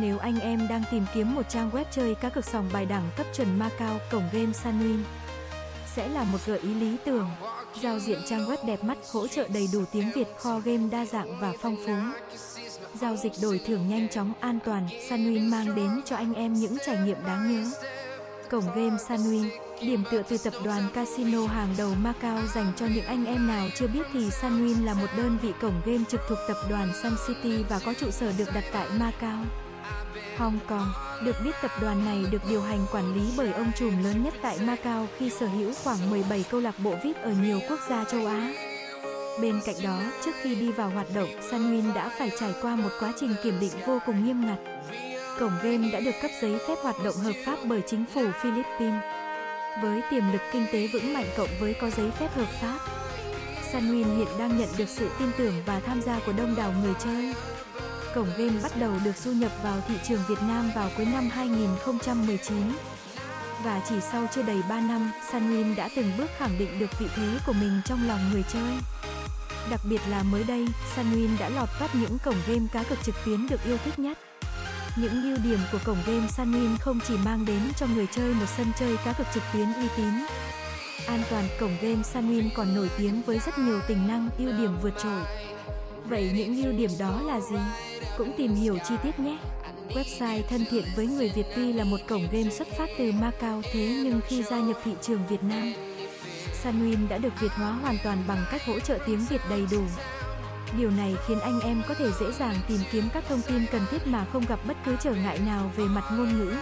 Nếu anh em đang tìm kiếm một trang web chơi cá cược sòng bài đẳng cấp chuẩn Macau, cổng game Sunwin sẽ là một gợi ý lý tưởng. Giao diện trang web đẹp mắt, hỗ trợ đầy đủ tiếng Việt, kho game đa dạng và phong phú. Giao dịch đổi thưởng nhanh chóng, an toàn, Sunwin mang đến cho anh em những trải nghiệm đáng nhớ. Cổng game Sunwin, điểm tựa từ tập đoàn casino hàng đầu Macau dành cho những anh em nào chưa biết thì Sunwin là một đơn vị cổng game trực thuộc tập đoàn Sun City và có trụ sở được đặt tại Macau. Hong Kong, được biết tập đoàn này được điều hành quản lý bởi ông trùm lớn nhất tại Macau khi sở hữu khoảng 17 câu lạc bộ VIP ở nhiều quốc gia châu Á. Bên cạnh đó, trước khi đi vào hoạt động, Sunwin đã phải trải qua một quá trình kiểm định vô cùng nghiêm ngặt. Cổng game đã được cấp giấy phép hoạt động hợp pháp bởi chính phủ Philippines. Với tiềm lực kinh tế vững mạnh cộng với có giấy phép hợp pháp, Sunwin hiện đang nhận được sự tin tưởng và tham gia của đông đảo người chơi. Cổng game bắt đầu được du nhập vào thị trường Việt Nam vào cuối năm 2019. Và chỉ sau chưa đầy 3 năm, Sunwin đã từng bước khẳng định được vị thế của mình trong lòng người chơi. Đặc biệt là mới đây, Sunwin đã lọt top những cổng game cá cược trực tuyến được yêu thích nhất. Những ưu điểm của cổng game Sunwin không chỉ mang đến cho người chơi một sân chơi cá cược trực tuyến uy tín. An toàn, cổng game Sunwin còn nổi tiếng với rất nhiều tính năng, ưu điểm vượt trội. Vậy những ưu điểm đó là gì? Cũng tìm hiểu chi tiết nhé. Website thân thiện với người Việt tuy là một cổng game xuất phát từ Macau thế nhưng khi gia nhập thị trường Việt Nam, Sunwin đã được Việt hóa hoàn toàn bằng cách hỗ trợ tiếng Việt đầy đủ. Điều này khiến anh em có thể dễ dàng tìm kiếm các thông tin cần thiết mà không gặp bất cứ trở ngại nào về mặt ngôn ngữ.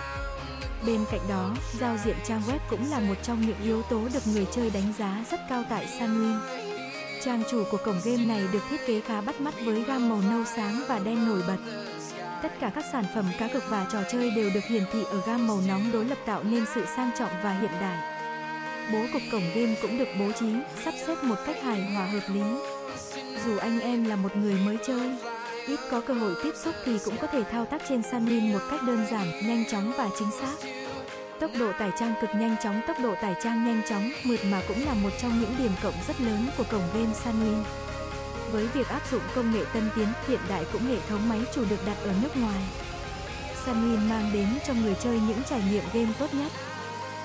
Bên cạnh đó, giao diện trang web cũng là một trong những yếu tố được người chơi đánh giá rất cao tại Sunwin. Trang chủ của cổng game này được thiết kế khá bắt mắt với gam màu nâu sáng và đen nổi bật. Tất cả các sản phẩm cá cược và trò chơi đều được hiển thị ở gam màu nóng đối lập tạo nên sự sang trọng và hiện đại. Bố cục cổng game cũng được bố trí, sắp xếp một cách hài hòa hợp lý. Dù anh em là một người mới chơi, ít có cơ hội tiếp xúc thì cũng có thể thao tác trên Sunwin một cách đơn giản, nhanh chóng và chính xác. Tốc độ tải trang cực nhanh chóng, tốc độ tải trang nhanh chóng, mượt mà cũng là một trong những điểm cộng rất lớn của cổng game Sunwin. Với việc áp dụng công nghệ tân tiến, hiện đại cũng hệ thống máy chủ được đặt ở nước ngoài. Sunwin mang đến cho người chơi những trải nghiệm game tốt nhất.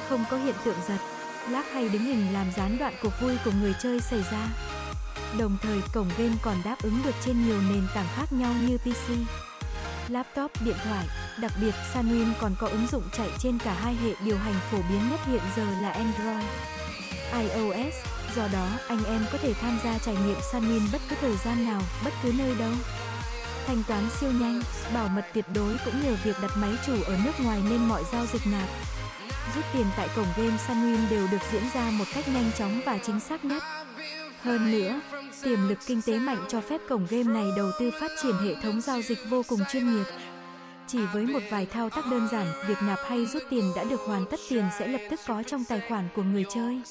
Không có hiện tượng giật, lag hay đứng hình làm gián đoạn cuộc vui của người chơi xảy ra. Đồng thời, cổng game còn đáp ứng được trên nhiều nền tảng khác nhau như PC, laptop, điện thoại. Đặc biệt, Sunwin còn có ứng dụng chạy trên cả hai hệ điều hành phổ biến nhất hiện giờ là Android, iOS. Do đó, anh em có thể tham gia trải nghiệm Sunwin bất cứ thời gian nào, bất cứ nơi đâu. Thanh toán siêu nhanh, bảo mật tuyệt đối cũng nhờ việc đặt máy chủ ở nước ngoài nên mọi giao dịch nạp, rút tiền tại cổng game Sunwin đều được diễn ra một cách nhanh chóng và chính xác nhất. Hơn nữa, tiềm lực kinh tế mạnh cho phép cổng game này đầu tư phát triển hệ thống giao dịch vô cùng chuyên nghiệp. Chỉ với một vài thao tác đơn giản, việc nạp hay rút tiền đã được hoàn tất tiền sẽ lập tức có trong tài khoản của người chơi.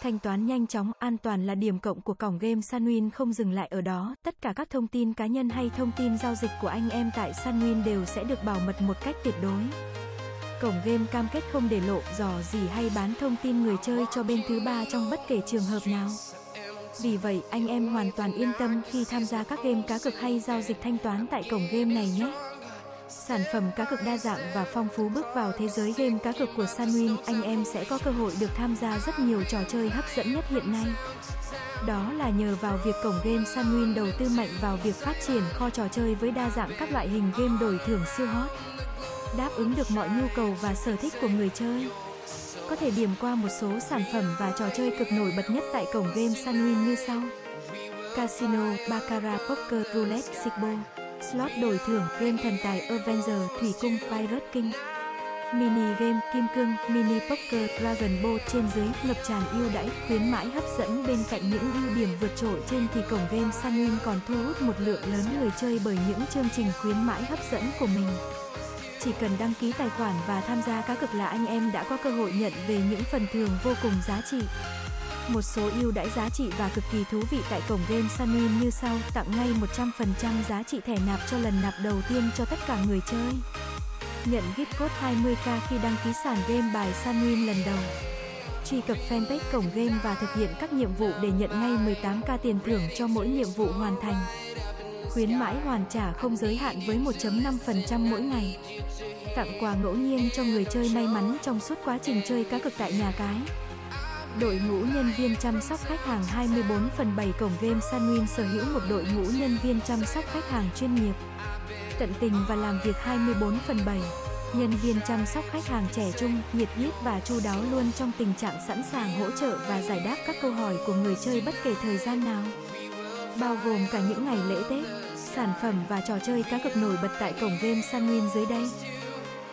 Thanh toán nhanh chóng, an toàn là điểm cộng của cổng game Sunwin không dừng lại ở đó, tất cả các thông tin cá nhân hay thông tin giao dịch của anh em tại Sunwin đều sẽ được bảo mật một cách tuyệt đối. Cổng game cam kết không để lộ, dò gì hay bán thông tin người chơi cho bên thứ ba trong bất kể trường hợp nào. Vì vậy, anh em hoàn toàn yên tâm khi tham gia các game cá cược hay giao dịch thanh toán tại cổng game này nhé. Sản phẩm cá cược đa dạng và phong phú bước vào thế giới game cá cược của Sunwin, anh em sẽ có cơ hội được tham gia rất nhiều trò chơi hấp dẫn nhất hiện nay. Đó là nhờ vào việc cổng game Sunwin đầu tư mạnh vào việc phát triển kho trò chơi với đa dạng các loại hình game đổi thưởng siêu hot. Đáp ứng được mọi nhu cầu và sở thích của người chơi. Có thể điểm qua một số sản phẩm và trò chơi cực nổi bật nhất tại cổng game Sunwin như sau. Casino, Baccarat Poker, Roulette, Sigbo, Slot đổi thưởng, game thần tài Avenger, Thủy cung, Pirate King. Mini game, Kim cương, Mini Poker, Dragon Ball trên dưới, ngập tràn ưu đãi, khuyến mãi hấp dẫn bên cạnh những ưu điểm vượt trội trên thì cổng game Sunwin còn thu hút một lượng lớn người chơi bởi những chương trình khuyến mãi hấp dẫn của mình. Chỉ cần đăng ký tài khoản và tham gia cá cực là anh em đã có cơ hội nhận về những phần thưởng vô cùng giá trị. Một số ưu đãi giá trị và cực kỳ thú vị tại cổng game Sunwin như sau, tặng ngay 100% giá trị thẻ nạp cho lần nạp đầu tiên cho tất cả người chơi. Nhận gift code 20k khi đăng ký sàn game bài Sunwin lần đầu. Truy cập fanpage cổng game và thực hiện các nhiệm vụ để nhận ngay 18k tiền thưởng cho mỗi nhiệm vụ hoàn thành. Khuyến mãi hoàn trả không giới hạn với 1.5% mỗi ngày. Tặng quà ngẫu nhiên cho người chơi may mắn trong suốt quá trình chơi cá cược tại nhà cái. Đội ngũ nhân viên chăm sóc khách hàng 24 phần 7 cổng game Sunwin sở hữu một đội ngũ nhân viên chăm sóc khách hàng chuyên nghiệp, tận tình và làm việc 24 phần 7. Nhân viên chăm sóc khách hàng trẻ trung, nhiệt huyết và chu đáo luôn trong tình trạng sẵn sàng hỗ trợ và giải đáp các câu hỏi của người chơi bất kể thời gian nào. Bao gồm cả những ngày lễ Tết, sản phẩm và trò chơi cá cược nổi bật tại cổng game Sunwin dưới đây.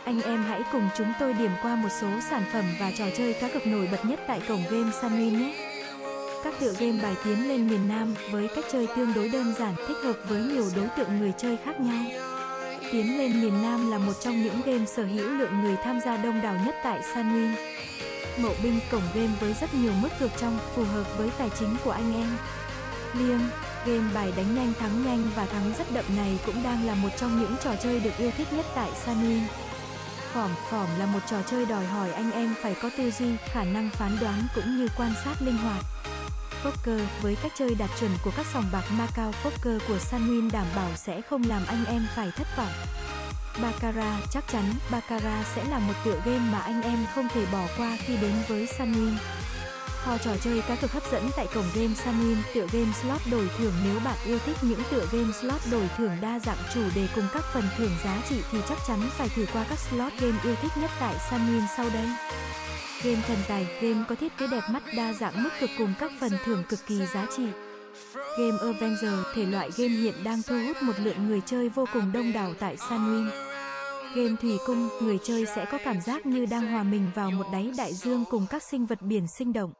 Anh em hãy cùng chúng tôi điểm qua một số sản phẩm và trò chơi cá cược nổi bật nhất tại cổng game Sunwin nhé. Các tựa game bài tiến lên miền Nam với cách chơi tương đối đơn giản, thích hợp với nhiều đối tượng người chơi khác nhau. Tiến lên miền Nam là một trong những game sở hữu lượng người tham gia đông đảo nhất tại Sunwin. Mậu binh cổng game với rất nhiều mức cược trong, phù hợp với tài chính của anh em. Liêng, game bài đánh nhanh thắng nhanh và thắng rất đậm này cũng đang là một trong những trò chơi được yêu thích nhất tại Sunwin. Phỏm phỏm là một trò chơi đòi hỏi anh em phải có tư duy, khả năng phán đoán cũng như quan sát linh hoạt. Poker, với cách chơi đạt chuẩn của các sòng bạc Macau Poker của Sanwin đảm bảo sẽ không làm anh em phải thất vọng. Baccarat, chắc chắn, Baccarat sẽ là một tựa game mà anh em không thể bỏ qua khi đến với Sunwin. Kho trò chơi cá cực hấp dẫn tại cổng game Sunwin, tựa game slot đổi thưởng nếu bạn yêu thích những tựa game slot đổi thưởng đa dạng chủ đề cùng các phần thưởng giá trị thì chắc chắn phải thử qua các slot game yêu thích nhất tại Sunwin sau đây. Game thần tài, game có thiết kế đẹp mắt đa dạng mức cực cùng các phần thưởng cực kỳ giá trị. Game Avenger, thể loại game hiện đang thu hút một lượng người chơi vô cùng đông đảo tại Sunwin. Game Thủy Cung, người chơi sẽ có cảm giác như đang hòa mình vào một đáy đại dương cùng các sinh vật biển sinh động.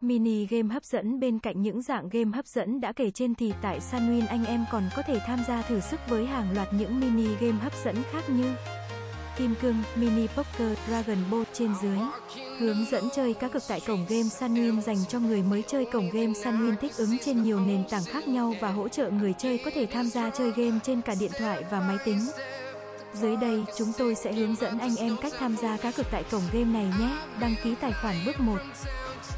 Mini game hấp dẫn bên cạnh những dạng game hấp dẫn đã kể trên thì tại Sunwin anh em còn có thể tham gia thử sức với hàng loạt những mini game hấp dẫn khác như Kim cương, mini poker, Dragon Ball trên dưới. Hướng dẫn chơi cá cược tại cổng game Sunwin dành cho người mới chơi cổng game Sunwin thích ứng trên nhiều nền tảng khác nhau và hỗ trợ người chơi có thể tham gia chơi game trên cả điện thoại và máy tính. Dưới đây, chúng tôi sẽ hướng dẫn anh em cách tham gia cá cược tại cổng game này nhé. Đăng ký tài khoản bước 1.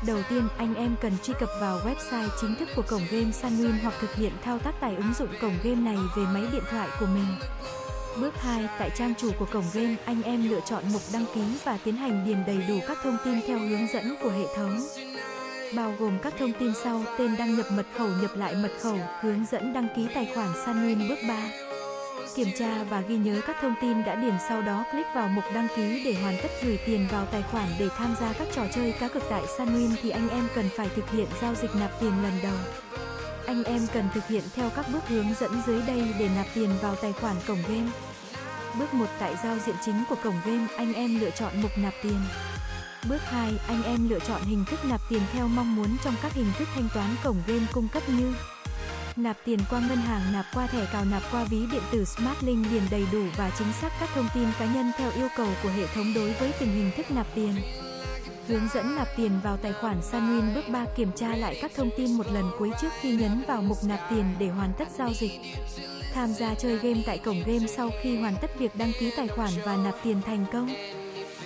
Đầu tiên, anh em cần truy cập vào website chính thức của cổng game Sunwin hoặc thực hiện thao tác tải ứng dụng cổng game này về máy điện thoại của mình. Bước 2, tại trang chủ của cổng game, anh em lựa chọn mục đăng ký và tiến hành điền đầy đủ các thông tin theo hướng dẫn của hệ thống. Bao gồm các thông tin sau, tên đăng nhập mật khẩu nhập lại mật khẩu, hướng dẫn đăng ký tài khoản Sunwin bước 3. Kiểm tra và ghi nhớ các thông tin đã điền sau đó click vào mục đăng ký để hoàn tất gửi tiền vào tài khoản để tham gia các trò chơi cá cược tại Sunwin thì anh em cần phải thực hiện giao dịch nạp tiền lần đầu. Anh em cần thực hiện theo các bước hướng dẫn dưới đây để nạp tiền vào tài khoản cổng game. Bước 1 tại giao diện chính của cổng game, anh em lựa chọn mục nạp tiền. Bước 2, anh em lựa chọn hình thức nạp tiền theo mong muốn trong các hình thức thanh toán cổng game cung cấp như Nạp tiền qua ngân hàng, nạp qua thẻ cào, nạp qua ví điện tử SmartLink điền đầy đủ và chính xác các thông tin cá nhân theo yêu cầu của hệ thống đối với từng hình thức nạp tiền. Hướng dẫn nạp tiền vào tài khoản Sunwin bước 3 kiểm tra lại các thông tin một lần cuối trước khi nhấn vào mục nạp tiền để hoàn tất giao dịch. Tham gia chơi game tại cổng game sau khi hoàn tất việc đăng ký tài khoản và nạp tiền thành công.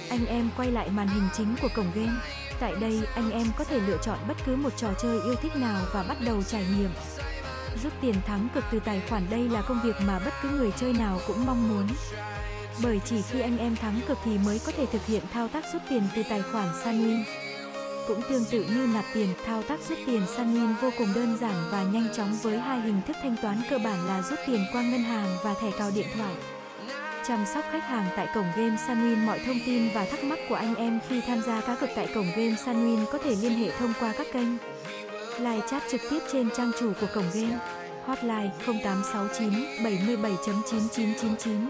Anh em quay lại màn hình chính của cổng game. Tại đây, anh em có thể lựa chọn bất cứ một trò chơi yêu thích nào và bắt đầu trải nghiệm. Rút tiền thắng cực từ tài khoản đây là công việc mà bất cứ người chơi nào cũng mong muốn. Bởi chỉ khi anh em thắng cực thì mới có thể thực hiện thao tác rút tiền từ tài khoản Sunwin. Cũng tương tự như nạp tiền, thao tác rút tiền Sunwin vô cùng đơn giản và nhanh chóng với hai hình thức thanh toán cơ bản là rút tiền qua ngân hàng và thẻ cào điện thoại. Chăm sóc khách hàng tại cổng game Sunwin mọi thông tin và thắc mắc của anh em khi tham gia cá cược tại cổng game Sunwin có thể liên hệ thông qua các kênh live chat trực tiếp trên trang chủ của cổng game. Hotline 0869 77.9999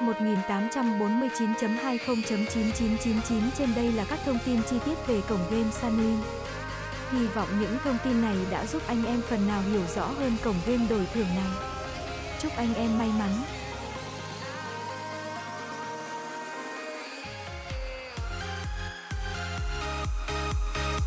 1849.20.9999 trên đây là các thông tin chi tiết về cổng game Sunwin. Hy vọng những thông tin này đã giúp anh em phần nào hiểu rõ hơn cổng game đổi thưởng này. Chúc anh em may mắn!